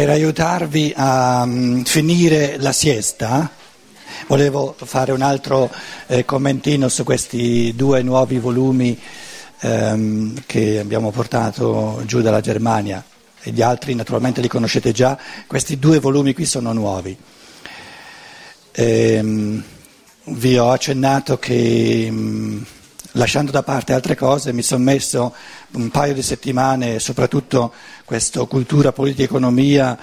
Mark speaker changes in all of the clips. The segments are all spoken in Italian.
Speaker 1: per aiutarvi a um, finire la siesta, volevo fare un altro eh, commentino su questi due nuovi volumi ehm, che abbiamo portato giù dalla Germania. E gli altri naturalmente li conoscete già, questi due volumi qui sono nuovi. Ehm, vi ho accennato che mh, lasciando da parte altre cose mi sono messo un paio di settimane, soprattutto questa cultura, politica, economia,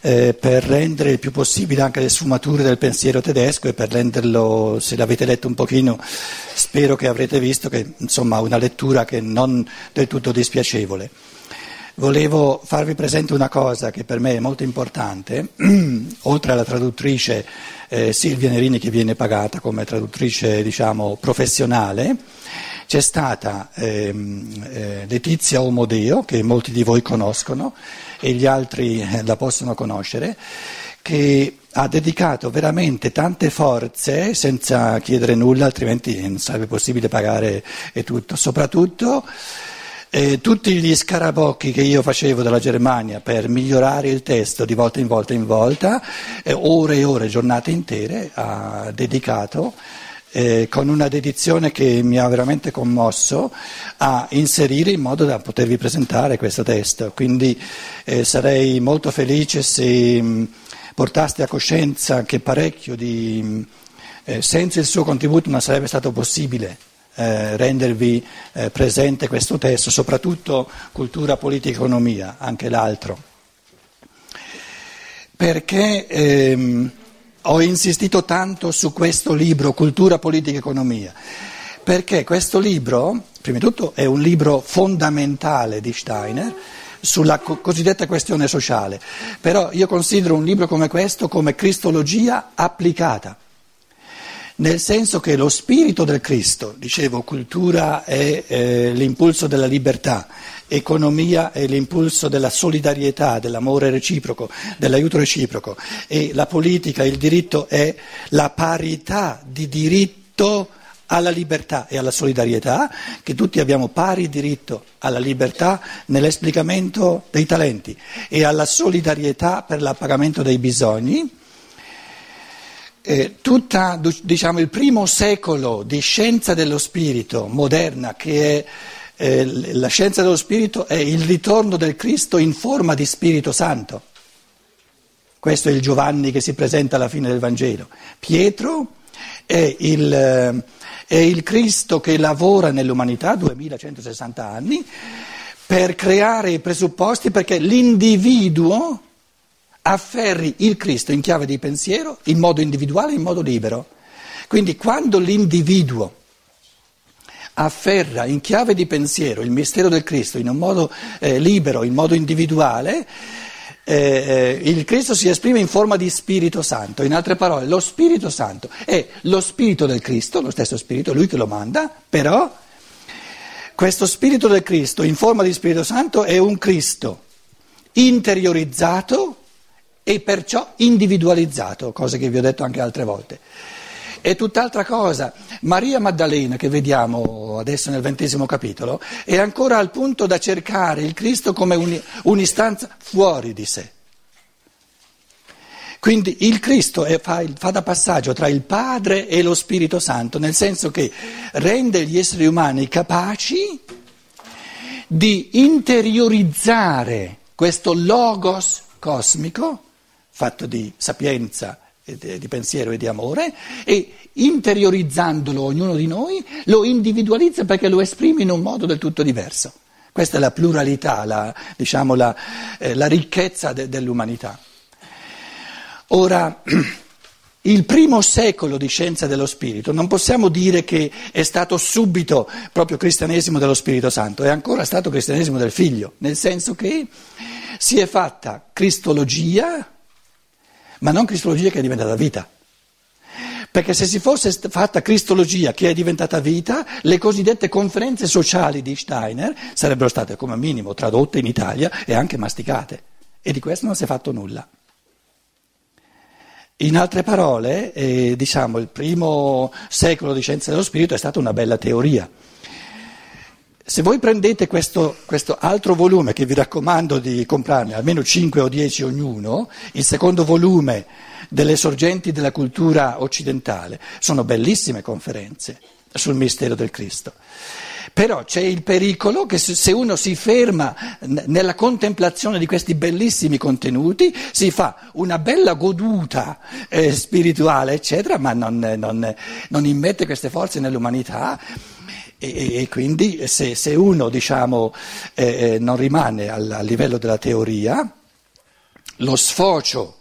Speaker 1: eh, per rendere il più possibile anche le sfumature del pensiero tedesco e per renderlo, se l'avete letto un pochino, spero che avrete visto che insomma una lettura che non del tutto dispiacevole. Volevo farvi presente una cosa che per me è molto importante, oltre alla traduttrice eh, Silvia Nerini che viene pagata come traduttrice diciamo, professionale, c'è stata ehm, eh, Letizia Omodeo, che molti di voi conoscono e gli altri eh, la possono conoscere, che ha dedicato veramente tante forze senza chiedere nulla, altrimenti non sarebbe possibile pagare e tutto, soprattutto eh, tutti gli scarabocchi che io facevo dalla Germania per migliorare il testo di volta in volta in volta, eh, ore e ore, giornate intere, ha dedicato eh, con una dedizione che mi ha veramente commosso a inserire in modo da potervi presentare questo testo. Quindi eh, sarei molto felice se mh, portaste a coscienza che parecchio di, mh, eh, senza il suo contributo non sarebbe stato possibile eh, rendervi eh, presente questo testo, soprattutto cultura, politica, economia, anche l'altro. Perché ehm, ho insistito tanto su questo libro, Cultura, politica, economia? Perché questo libro, prima di tutto, è un libro fondamentale di Steiner sulla co- cosiddetta questione sociale, però io considero un libro come questo come cristologia applicata nel senso che lo spirito del Cristo, dicevo, cultura è eh, l'impulso della libertà, economia è l'impulso della solidarietà, dell'amore reciproco, dell'aiuto reciproco. E la politica, il diritto è la parità di diritto alla libertà e alla solidarietà, che tutti abbiamo pari diritto alla libertà nell'esplicamento dei talenti e alla solidarietà per l'appagamento dei bisogni eh, tutta, diciamo, il primo secolo di scienza dello spirito moderna, che è eh, la scienza dello spirito, è il ritorno del Cristo in forma di Spirito Santo. Questo è il Giovanni che si presenta alla fine del Vangelo. Pietro è il, eh, è il Cristo che lavora nell'umanità, 2160 anni, per creare i presupposti perché l'individuo afferri il Cristo in chiave di pensiero in modo individuale in modo libero. Quindi quando l'individuo afferra in chiave di pensiero il mistero del Cristo in un modo eh, libero, in modo individuale, eh, eh, il Cristo si esprime in forma di Spirito Santo. In altre parole, lo Spirito Santo è lo Spirito del Cristo, lo stesso Spirito, lui che lo manda, però questo Spirito del Cristo in forma di Spirito Santo è un Cristo interiorizzato e perciò individualizzato, cosa che vi ho detto anche altre volte. È tutt'altra cosa. Maria Maddalena, che vediamo adesso nel ventesimo capitolo, è ancora al punto da cercare il Cristo come un'istanza fuori di sé. Quindi il Cristo è, fa, fa, da passaggio tra il Padre e lo Spirito Santo, nel senso che rende gli esseri umani capaci di interiorizzare questo logos cosmico fatto di sapienza, di pensiero e di amore, e interiorizzandolo ognuno di noi lo individualizza perché lo esprime in un modo del tutto diverso. Questa è la pluralità, la, diciamo, la, eh, la ricchezza de, dell'umanità. Ora, il primo secolo di scienza dello Spirito non possiamo dire che è stato subito proprio cristianesimo dello Spirito Santo, è ancora stato cristianesimo del Figlio, nel senso che si è fatta cristologia, ma non cristologia che è diventata vita. Perché se si fosse fatta cristologia che è diventata vita, le cosiddette conferenze sociali di Steiner sarebbero state come minimo tradotte in Italia e anche masticate. E di questo non si è fatto nulla. In altre parole, eh, diciamo, il primo secolo di scienza dello spirito è stata una bella teoria. Se voi prendete questo, questo, altro volume che vi raccomando di comprarne, almeno 5 o 10 ognuno, il secondo volume delle sorgenti della cultura occidentale, sono bellissime conferenze sul mistero del Cristo. Però c'è il pericolo che se uno si ferma nella contemplazione di questi bellissimi contenuti, si fa una bella goduta eh, spirituale, eccetera, ma non, non, non immette queste forze nell'umanità e, e quindi se, se uno diciamo, eh, eh, non rimane al, al, livello della teoria, lo sfocio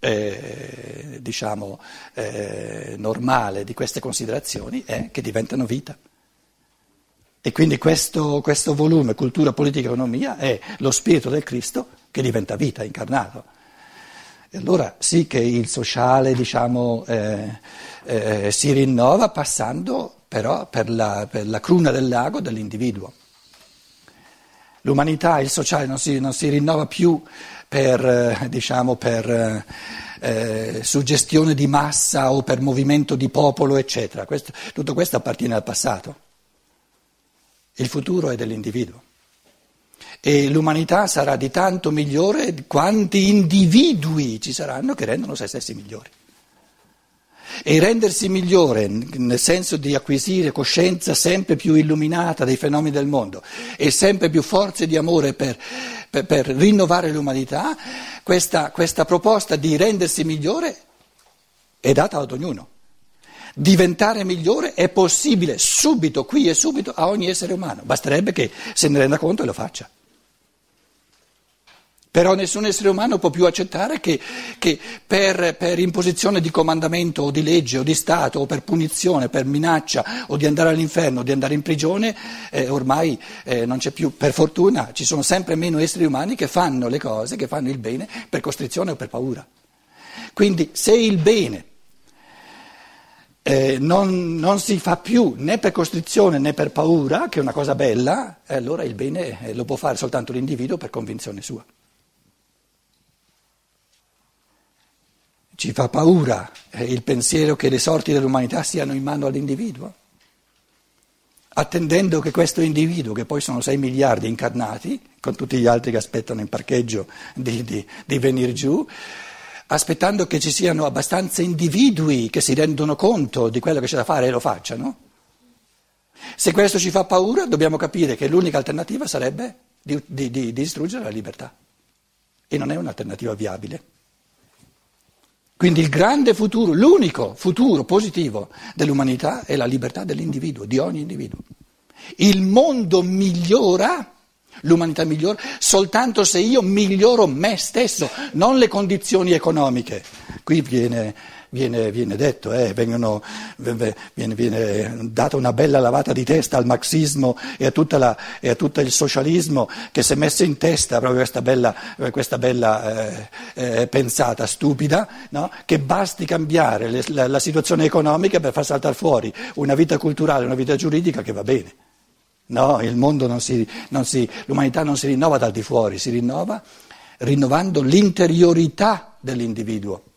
Speaker 1: eh, diciamo, eh, normale di queste considerazioni è che diventano vita. E quindi questo, questo volume, cultura, politica, economia, è lo spirito del Cristo che diventa vita, incarnato. E allora sì che il sociale diciamo, eh, eh, si rinnova passando però per la, per la cruna del lago dell'individuo. L'umanità, il sociale non si, non si rinnova più per, eh, diciamo, per eh, eh, suggestione di massa o per movimento di popolo, eccetera. Questo, tutto questo appartiene al passato. Il futuro è dell'individuo. E l'umanità sarà di tanto migliore quanti individui ci saranno che rendono se stessi migliori. E rendersi migliore nel senso di acquisire coscienza sempre più illuminata dei fenomeni del mondo e sempre più forze di amore per, per, per rinnovare l'umanità, questa, questa proposta di rendersi migliore è data ad ognuno. Diventare migliore è possibile subito, qui e subito, a ogni essere umano. Basterebbe che se ne renda conto e lo faccia. Però nessun essere umano può più accettare che, che per, per, imposizione di comandamento o di legge o di Stato o per punizione, per minaccia o di andare all'inferno o di andare in prigione, eh, ormai eh, non c'è più, per fortuna ci sono sempre meno esseri umani che fanno le cose, che fanno il bene per costrizione o per paura. Quindi se il bene eh, non, non, si fa più né per costrizione né per paura, che è una cosa bella, allora il bene eh, lo può fare soltanto l'individuo per convinzione sua. Ci fa paura eh, il pensiero che le sorti dell'umanità siano in mano all'individuo, attendendo che questo individuo, che poi sono 6 miliardi incarnati, con tutti gli altri che aspettano in parcheggio di, di, di venire giù, aspettando che ci siano abbastanza individui che si rendono conto di quello che c'è da fare e lo facciano. Se questo ci fa paura, dobbiamo capire che l'unica alternativa sarebbe di, di, di distruggere la libertà. E non è un'alternativa viabile. Quindi il grande futuro, l'unico futuro positivo dell'umanità è la libertà dell'individuo, di ogni individuo. Il mondo migliora, l'umanità migliora, soltanto se io miglioro me stesso, non le condizioni economiche. Qui viene viene, viene detto, eh, vengono, viene, viene, data una bella lavata di testa al marxismo e a, la, e a tutto il socialismo che si è messo in testa proprio questa bella, questa bella eh, eh, pensata stupida, no? che basti cambiare le, la, la situazione economica per far saltare fuori una vita culturale, una vita giuridica che va bene. No, il mondo non si, non si, l'umanità non si rinnova dal di fuori, si rinnova rinnovando l'interiorità dell'individuo.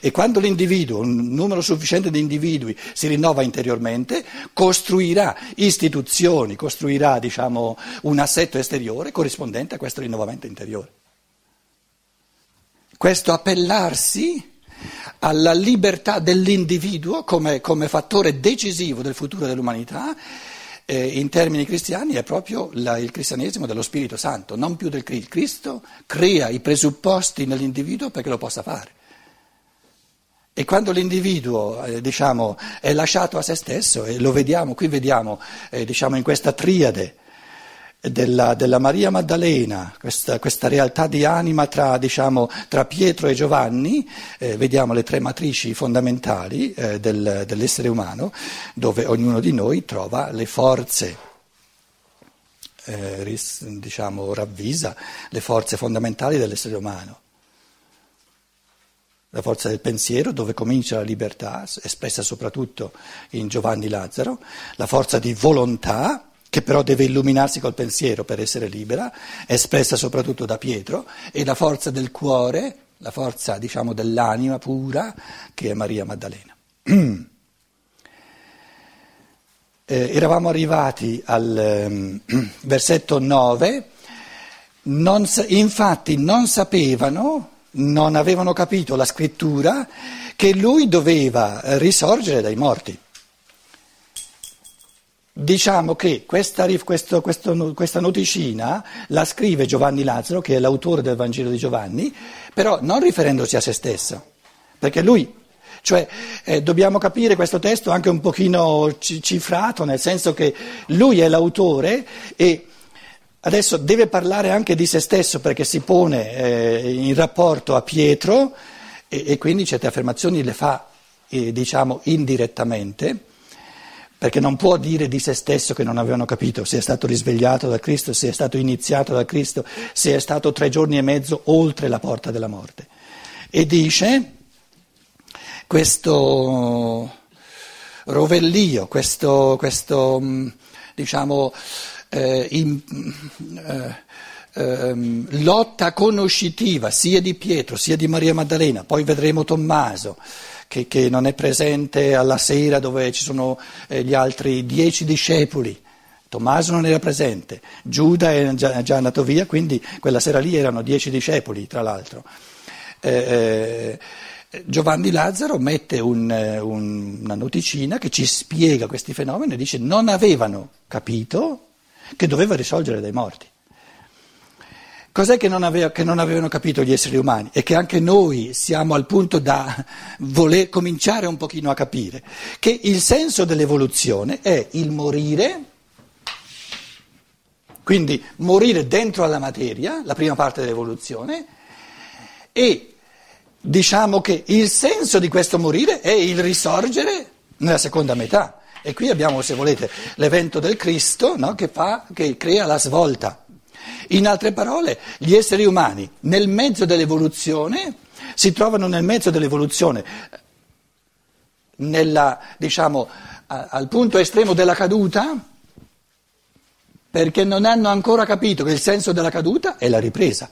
Speaker 1: E quando l'individuo, un numero sufficiente di individui, si rinnova interiormente, costruirà istituzioni, costruirà diciamo, un assetto esteriore corrispondente a questo rinnovamento interiore. Questo appellarsi alla libertà dell'individuo come, come fattore decisivo del futuro dell'umanità eh, in termini cristiani è proprio la, il cristianesimo dello Spirito Santo, non più del Cristo. Cristo crea i presupposti nell'individuo perché lo possa fare. E quando l'individuo eh, diciamo, è lasciato a se stesso, e lo vediamo, qui vediamo eh, diciamo, in questa triade della, della Maria Maddalena, questa, questa, realtà di anima tra, diciamo, tra Pietro e Giovanni, eh, vediamo le tre matrici fondamentali eh, del, dell'essere umano, dove ognuno di noi trova le forze. Eh, ris, diciamo, ravvisa le forze fondamentali dell'essere umano la forza del pensiero, dove comincia la libertà, espressa soprattutto in Giovanni Lazzaro, la forza di volontà, che però deve illuminarsi col pensiero per essere libera, espressa soprattutto da Pietro, e la forza del cuore, la forza diciamo dell'anima pura, che è Maria Maddalena. eh, eravamo arrivati al eh, versetto 9, non, infatti non sapevano, non avevano capito la scrittura che lui doveva risorgere dai morti. Diciamo che questa, questo, questo, questa, noticina la scrive Giovanni Lazzaro, che è l'autore del Vangelo di Giovanni, però non riferendosi a se stesso, perché lui, cioè eh, dobbiamo capire questo testo anche un pochino cifrato, nel senso che lui è l'autore e adesso deve parlare anche di se stesso perché si pone eh, in rapporto a Pietro e, e, quindi certe affermazioni le fa, eh, diciamo, indirettamente perché non può dire di se stesso che non avevano capito se è stato risvegliato da Cristo, se è stato iniziato da Cristo, se è stato tre giorni e mezzo oltre la porta della morte. E dice questo rovellio, questo, questo mm, diciamo, eh, in, eh, eh, lotta conoscitiva sia di Pietro sia di Maria Maddalena, poi vedremo Tommaso che, che, non è presente alla sera dove ci sono eh, gli altri dieci discepoli. Tommaso non era presente, Giuda è già, già, andato via, quindi quella sera lì erano dieci discepoli, tra l'altro. Eh, eh, Giovanni Lazzaro mette un, un, una noticina che ci spiega questi fenomeni e dice non avevano capito che doveva risolgere dai morti. Cos'è che non, aveva, che non, avevano capito gli esseri umani e che anche noi siamo al punto da voler cominciare un pochino a capire? Che il senso dell'evoluzione è il morire, quindi morire dentro alla materia, la prima parte dell'evoluzione, e diciamo che il senso di questo morire è il risorgere nella seconda metà. E qui abbiamo, se volete, l'evento del Cristo no, che, fa, che crea la svolta. In altre parole, gli esseri umani nel mezzo dell'evoluzione si trovano nel mezzo dell'evoluzione, nella, diciamo, al punto estremo della caduta, perché non hanno ancora capito che il senso della caduta è la ripresa.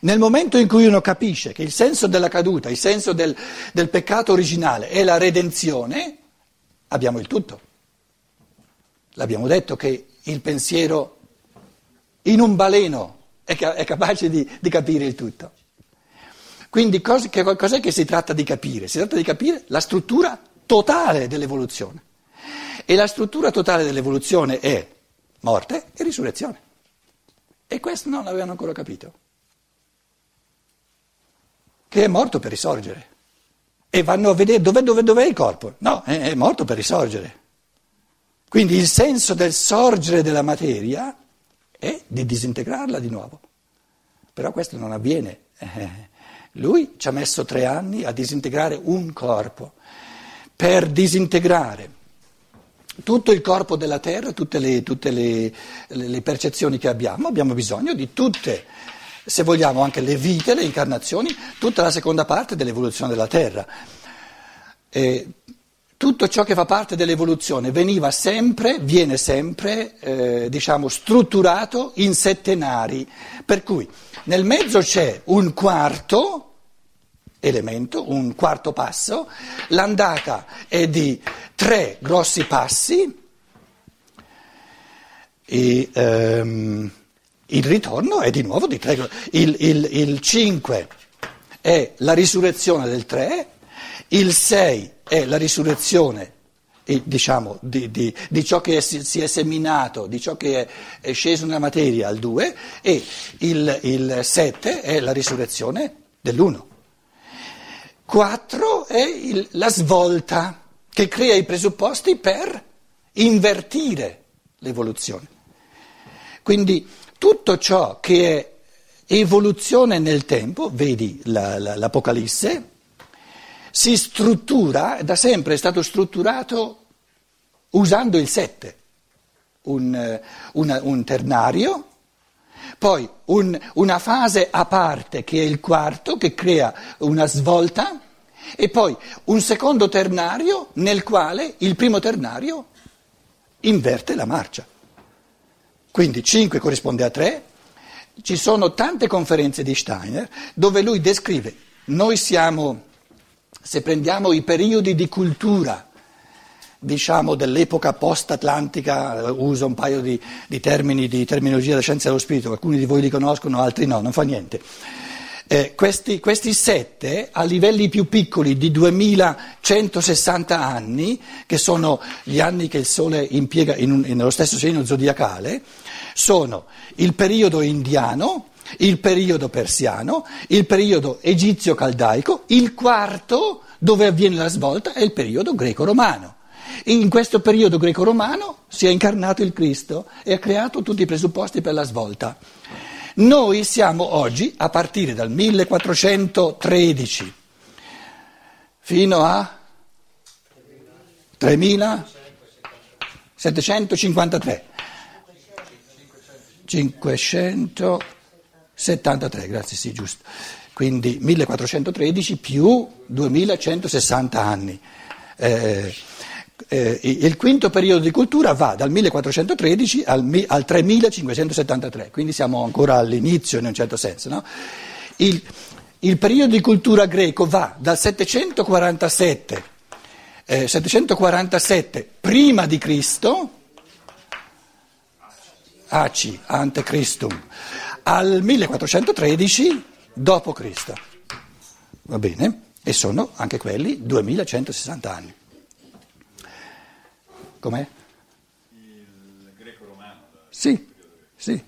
Speaker 1: Nel momento in cui uno capisce che il senso della caduta, il senso del, del peccato originale è la redenzione, abbiamo il tutto. L'abbiamo detto che il pensiero in un baleno è, è capace di, di, capire il tutto. Quindi cos- che, cos'è che si tratta di capire? Si tratta di capire la struttura totale dell'evoluzione. E la struttura totale dell'evoluzione è morte e risurrezione. E questo non l'avevano ancora capito. Che è morto per risorgere. E vanno a vedere dov'è, dov'è, dov'è il corpo. No, è, è morto per risorgere. Quindi il senso del sorgere della materia e di disintegrarla di nuovo. Però questo non avviene. Lui ci ha messo tre anni a disintegrare un corpo. Per disintegrare tutto il corpo della Terra, tutte le, tutte le, le percezioni che abbiamo, abbiamo bisogno di tutte, se vogliamo anche le vite, le incarnazioni, tutta la seconda parte dell'evoluzione della Terra. E tutto ciò che fa parte dell'evoluzione veniva sempre, viene sempre, eh, diciamo, strutturato in settenari. Per cui nel mezzo c'è un quarto elemento, un quarto passo, l'andata è di tre grossi passi e ehm, il ritorno è di nuovo di tre. Il, il, il 5 è la risurrezione del 3, il 6 è la risurrezione diciamo, di, di, di, ciò che è, si è seminato, di ciò che è, è sceso nella materia al 2 e il 7 è la risurrezione dell'1. 4 è il, la svolta che crea i presupposti per invertire l'evoluzione. Quindi tutto ciò che è evoluzione nel tempo, vedi la, la, l'Apocalisse, si struttura, da sempre è stato strutturato usando il 7, un, eh, un, un ternario, poi un, una fase a parte che è il quarto, che crea una svolta, e poi un secondo ternario nel quale il primo ternario inverte la marcia. Quindi 5 corrisponde a 3, ci sono tante conferenze di Steiner dove lui descrive, noi siamo se prendiamo i periodi di cultura diciamo, dell'epoca post-atlantica, uso un paio di, di termini di terminologia della scienza dello spirito, alcuni di voi li conoscono, altri no, non fa niente. Eh, questi, questi, sette a livelli più piccoli di 2160 anni, che sono gli anni che il Sole impiega in un, nello stesso segno zodiacale, sono il periodo indiano, il periodo persiano, il periodo egizio-caldaico, il quarto dove avviene la svolta è il periodo greco-romano. In questo periodo greco-romano si è incarnato il Cristo e ha creato tutti i presupposti per la svolta. Noi siamo oggi, a partire dal 1413 fino a 3753, 573, grazie, sì, giusto. Quindi 1413 più 2160 anni. Eh, eh, il quinto periodo di cultura va dal 1413 al, al 3573, quindi siamo ancora all'inizio in un certo senso. No? Il, il, periodo di cultura greco va dal 747, eh, 747 prima di Cristo, Aci, ante Christum, al 1413 dopo Cristo. Va bene? E sono anche quelli 2160 anni. Com'è?
Speaker 2: Il greco-romano.
Speaker 1: Sì, sì,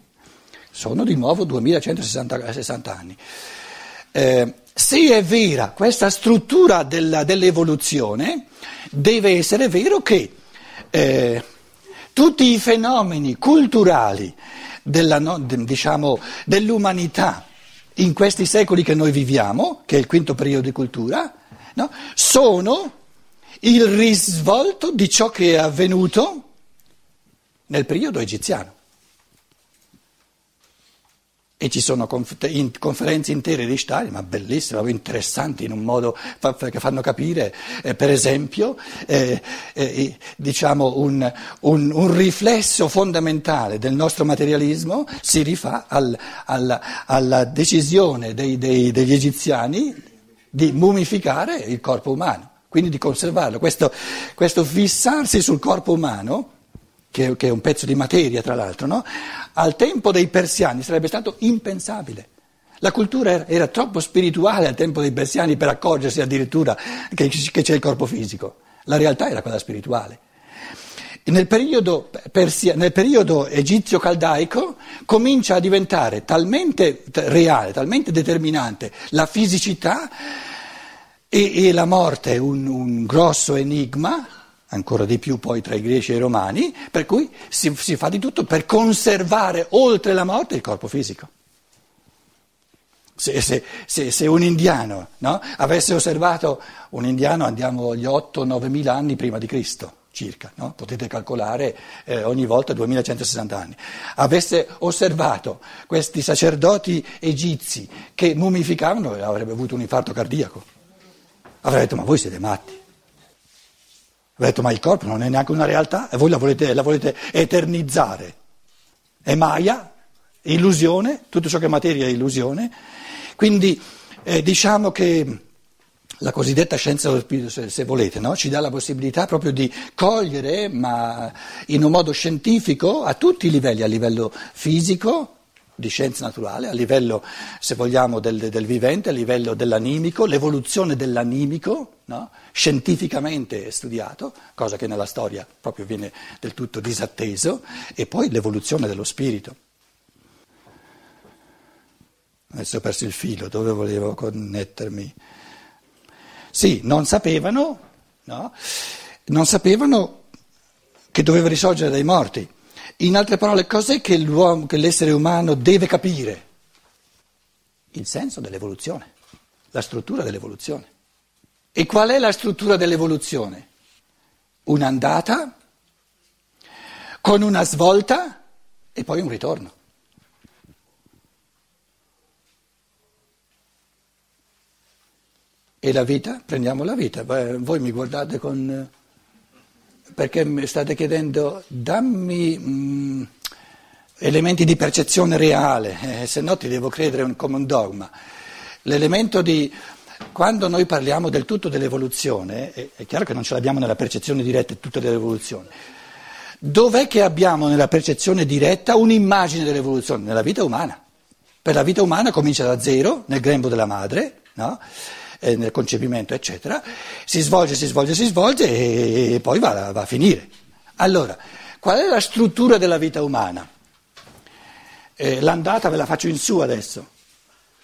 Speaker 1: sono di nuovo 2160 anni. Eh, se è vera questa struttura della, dell'evoluzione, deve essere vero che eh, tutti i fenomeni culturali della, diciamo, dell'umanità in questi secoli che noi viviamo, che è il quinto periodo di cultura, no, sono il risvolto di ciò che è avvenuto nel periodo egiziano. E ci sono conferenze intere di Stalin, ma bellissime, interessanti in un modo che fanno capire, eh, per esempio, eh, eh, diciamo un, un, un, riflesso fondamentale del nostro materialismo si rifà al, alla, alla, decisione dei, dei, degli egiziani di mumificare il corpo umano quindi di conservarlo. Questo, questo fissarsi sul corpo umano, che, che, è un pezzo di materia tra l'altro, no? al tempo dei persiani sarebbe stato impensabile. La cultura era, era, troppo spirituale al tempo dei persiani per accorgersi addirittura che, che c'è il corpo fisico. La realtà era quella spirituale. Nel periodo, persia, nel periodo egizio-caldaico comincia a diventare talmente reale, talmente determinante la fisicità e, e la morte è un, un, grosso enigma, ancora di più poi tra i greci e i romani, per cui si, si fa di tutto per conservare oltre la morte il corpo fisico. Se, se, se, se, un indiano no, avesse osservato, un indiano andiamo agli 8-9 mila anni prima di Cristo, circa, no? potete calcolare eh, ogni volta 2160 anni, avesse osservato questi sacerdoti egizi che mummificavano, avrebbe avuto un infarto cardiaco. Avrei detto, ma voi siete matti. Avrei detto, ma il corpo non è neanche una realtà e voi la volete, la volete eternizzare. È Maya, illusione, tutto ciò che è materia è illusione. Quindi eh, diciamo che la cosiddetta scienza dello spirito, se, se volete, no? ci dà la possibilità proprio di cogliere, ma in un modo scientifico, a tutti i livelli, a livello fisico, di scienza naturale, a livello, se vogliamo, del, del vivente, a livello dell'animico, l'evoluzione dell'animico, no? scientificamente studiato, cosa che nella storia proprio viene del tutto disatteso, e poi l'evoluzione dello spirito. Adesso ho perso il filo, dove volevo connettermi? Sì, non sapevano, no? non sapevano che doveva risorgere dai morti. In altre parole, cos'è che, che l'essere umano deve capire? Il senso dell'evoluzione, la struttura dell'evoluzione. E qual è la struttura dell'evoluzione? Un'andata con una svolta e poi un ritorno. E la vita? Prendiamo la vita. Voi mi guardate con perché mi state chiedendo dammi mh, mm, elementi di percezione reale, eh, se no ti devo credere un, come un dogma. L'elemento di quando noi parliamo del tutto dell'evoluzione, è chiaro che non ce l'abbiamo nella percezione diretta del tutto dell'evoluzione. Dov'è che abbiamo nella percezione diretta un'immagine dell'evoluzione? Nella vita umana. Per la vita umana comincia da zero, nel grembo della madre, no? Eh, nel concepimento, eccetera, si svolge, si svolge, si svolge e, poi va, va a finire. Allora, qual è la struttura della vita umana? Eh, l'andata ve la faccio in su adesso,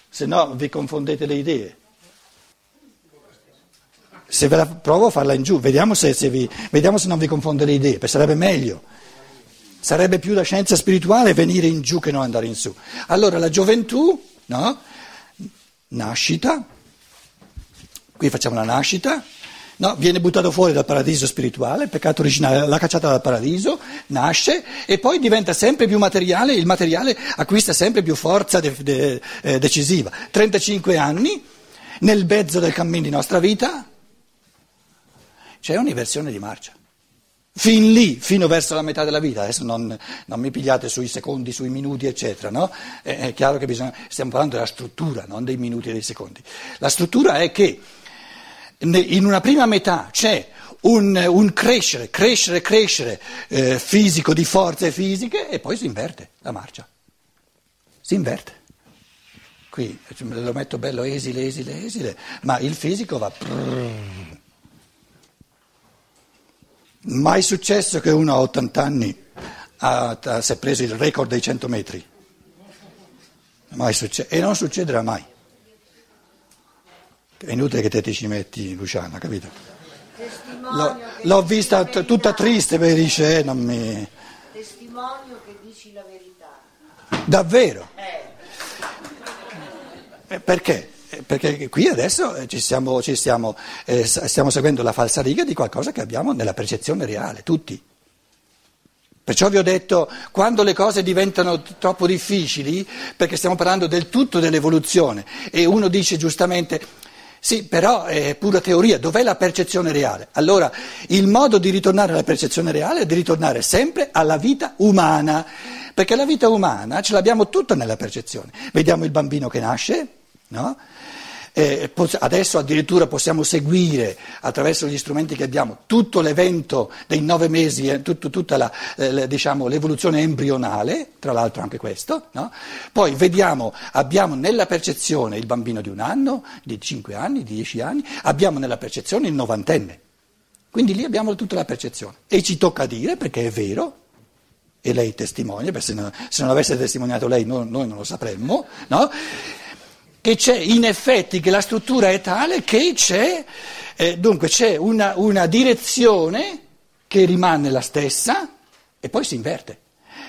Speaker 1: se no vi confondete le idee. Se ve la provo a farla in giù, vediamo se, se, vi, vediamo se non vi confonde le idee, perché sarebbe meglio. Sarebbe più la scienza spirituale venire in giù che non andare in su. Allora la gioventù, no? Nascita, qui facciamo la nascita, no? viene buttato fuori dal paradiso spirituale, peccato originale l'ha cacciata dal paradiso, nasce e poi diventa sempre più materiale, il materiale acquista sempre più forza de- de- eh, decisiva. 35 anni, nel mezzo del cammino di nostra vita, c'è un'inversione di marcia. Fin lì, fino verso la metà della vita, adesso non, non mi pigliate sui secondi, sui minuti, eccetera, no? È, è chiaro che bisogna, stiamo parlando della struttura, non dei minuti e dei secondi. La struttura è che in una prima metà c'è un, un crescere, crescere, crescere eh, fisico di forze fisiche e poi si inverte la marcia. Si inverte. Qui lo metto bello esile, esile, esile, ma il fisico va... Mai successo che uno a 80 anni ha, ha, si è preso il record dei 100 metri. Mai successo. E non succederà mai. È inutile che te ti ci metti, Luciana, capito? L'ho, l'ho vista t- tutta triste perché dice, eh, non mi...
Speaker 3: Testimonio che dici la verità.
Speaker 1: Davvero? Eh. Perché? perché qui adesso eh, ci stiamo, ci stiamo, eh, stiamo seguendo la falsariga di qualcosa che abbiamo nella percezione reale, tutti. Perciò vi ho detto, quando le cose diventano troppo difficili, perché stiamo parlando del tutto dell'evoluzione, e uno dice giustamente, sì, però è pura teoria, dov'è la percezione reale? Allora, il modo di ritornare alla percezione reale è di ritornare sempre alla vita umana, perché la vita umana ce l'abbiamo tutta nella percezione. Vediamo il bambino che nasce, no? Eh, adesso addirittura possiamo seguire attraverso gli strumenti che abbiamo tutto l'evento dei nove mesi, eh, tutto, tutta la, eh, diciamo, l'evoluzione embrionale, tra l'altro anche questo. No? Poi vediamo, abbiamo nella percezione il bambino di un anno, di cinque anni, di dieci anni, abbiamo nella percezione il novantenne. Quindi lì abbiamo tutta la percezione. E ci tocca dire, perché è vero, e lei testimonia, perché se non, se non avesse testimoniato lei noi, noi non lo sapremmo, no? Che c'è in effetti che la struttura è tale che c'è, eh, dunque c'è una, una direzione che rimane la stessa e poi si inverte.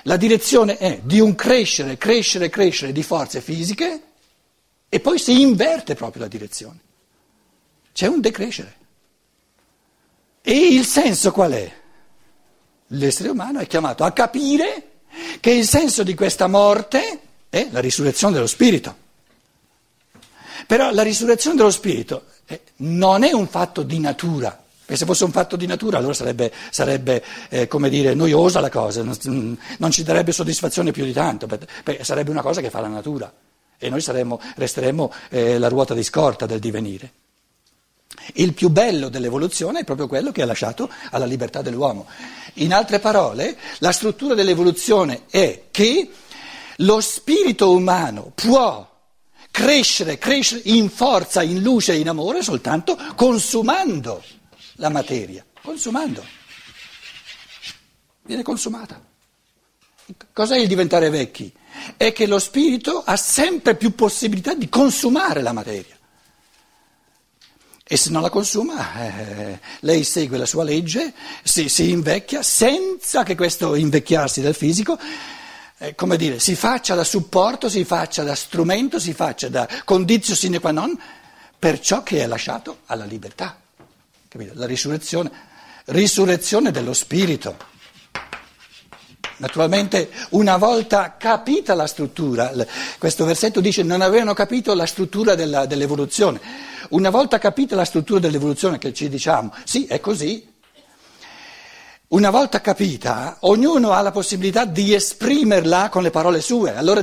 Speaker 1: La direzione è di un crescere, crescere, crescere di forze fisiche e poi si inverte proprio la direzione. C'è un decrescere. E il senso qual è? L'essere umano è chiamato a capire che il senso di questa morte è la risurrezione dello spirito. Però la risurrezione dello spirito eh, non è un fatto di natura. Perché se fosse un fatto di natura allora sarebbe, sarebbe eh, come dire, noiosa la cosa, non, non, ci darebbe soddisfazione più di tanto, perché sarebbe una cosa che fa la natura e noi saremmo, resteremmo eh, la ruota di scorta del divenire. Il più bello dell'evoluzione è proprio quello che ha lasciato alla libertà dell'uomo. In altre parole, la struttura dell'evoluzione è che lo spirito umano può crescere, crescere in forza, in luce, in amore soltanto consumando la materia, consumando. Viene consumata. Cos'è il diventare vecchi? È che lo spirito ha sempre più possibilità di consumare la materia. E se non la consuma, eh, lei segue la sua legge, si, si invecchia senza che questo invecchiarsi del fisico eh, come dire, si faccia da supporto, si faccia da strumento, si faccia da condizio sine qua non per ciò che è lasciato alla libertà. Capito? La risurrezione, risurrezione dello spirito. Naturalmente, una volta capita la struttura, questo versetto dice non avevano capito la struttura della, dell'evoluzione. Una volta capita la struttura dell'evoluzione che ci diciamo, sì, è così, Una volta capita, ognuno ha la possibilità di esprimerla con le parole sue. Allora,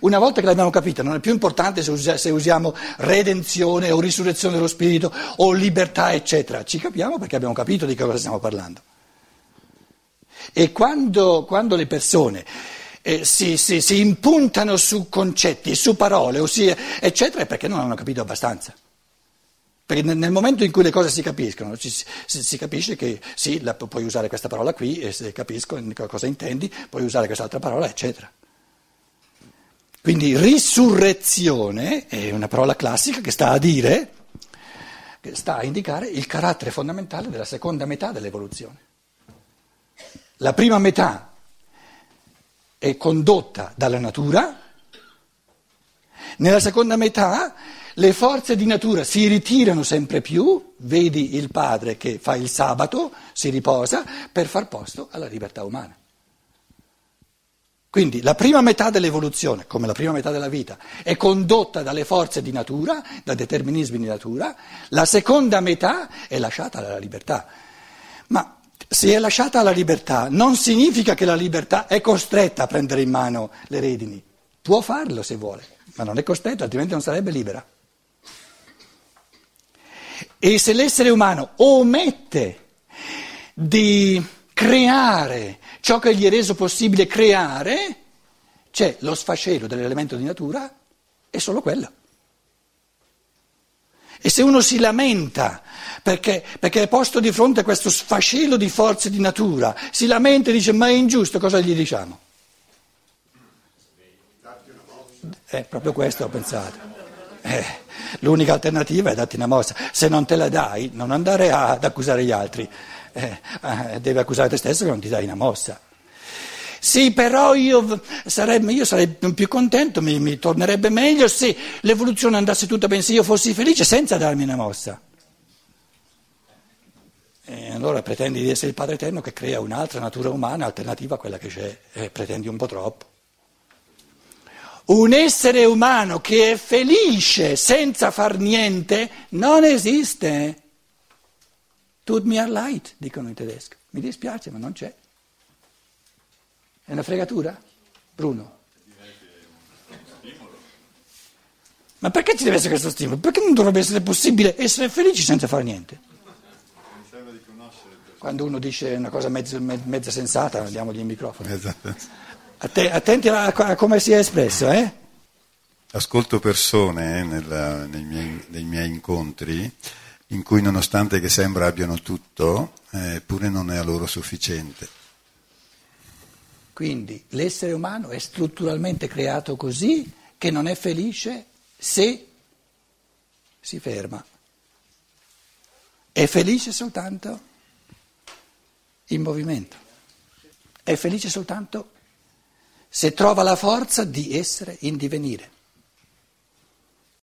Speaker 1: una volta che l'abbiamo capita, non è più importante se, usi- se usiamo redenzione o risurrezione dello spirito o libertà, eccetera. Ci capiamo perché abbiamo capito di cosa stiamo parlando. E quando, quando le persone eh, si, si, si, impuntano su concetti, su parole, si, eccetera, è perché non hanno capito abbastanza. Perché nel momento in cui le cose si capiscono, si, si, si capisce che sì, la, puoi usare questa parola qui e se capisco cosa intendi, puoi usare quest'altra parola, eccetera. Quindi risurrezione è una parola classica che sta a dire, che sta a indicare il carattere fondamentale della seconda metà dell'evoluzione. La prima metà è condotta dalla natura, nella seconda metà le forze di natura si ritirano sempre più, vedi il padre che fa il sabato, si riposa, per far posto alla libertà umana. Quindi la prima metà dell'evoluzione, come la prima metà della vita, è condotta dalle forze di natura, da determinismi di natura, la seconda metà è lasciata alla libertà. Ma se è lasciata alla libertà non significa che la libertà è costretta a prendere in mano le redini. Può farlo se vuole, ma non è costretta, altrimenti non sarebbe libera. E se l'essere umano omette di creare ciò che gli è reso possibile creare, c'è lo sfascello dell'elemento di natura, è solo quello. E se uno si lamenta perché, perché, è posto di fronte a questo sfascello di forze di natura, si lamenta e dice ma è ingiusto, cosa gli diciamo? È proprio questo ho pensato. Eh, l'unica alternativa è darti una mossa. Se non te la dai, non andare ad accusare gli altri, eh, eh, devi accusare te stesso che non ti dai una mossa. Sì, però io, sarebbe, io sarei più contento, mi, mi, tornerebbe meglio se l'evoluzione andasse tutta bene, se io fossi felice senza darmi una mossa. E allora pretendi di essere il Padre Eterno che crea un'altra natura umana alternativa a quella che c'è, e pretendi un po' troppo. Un essere umano che è felice senza far niente non esiste. Tut mir leid, dicono in tedesco. Mi dispiace, ma non c'è. È una fregatura? Bruno? Ma perché ci deve essere questo stimolo? Perché non dovrebbe essere possibile essere felici senza fare niente? Quando uno dice una cosa mezza, sensata, diamogli il microfono. Esatto. Attenti a, a, come si è espresso, eh?
Speaker 4: Ascolto persone eh, nella, nei, miei, nei, miei, incontri in cui nonostante che sembra abbiano tutto, eh, eppure non è a loro sufficiente.
Speaker 1: Quindi l'essere umano è strutturalmente creato così che non è felice se si ferma. È felice soltanto in movimento. È felice soltanto se trova la forza di essere in divenire.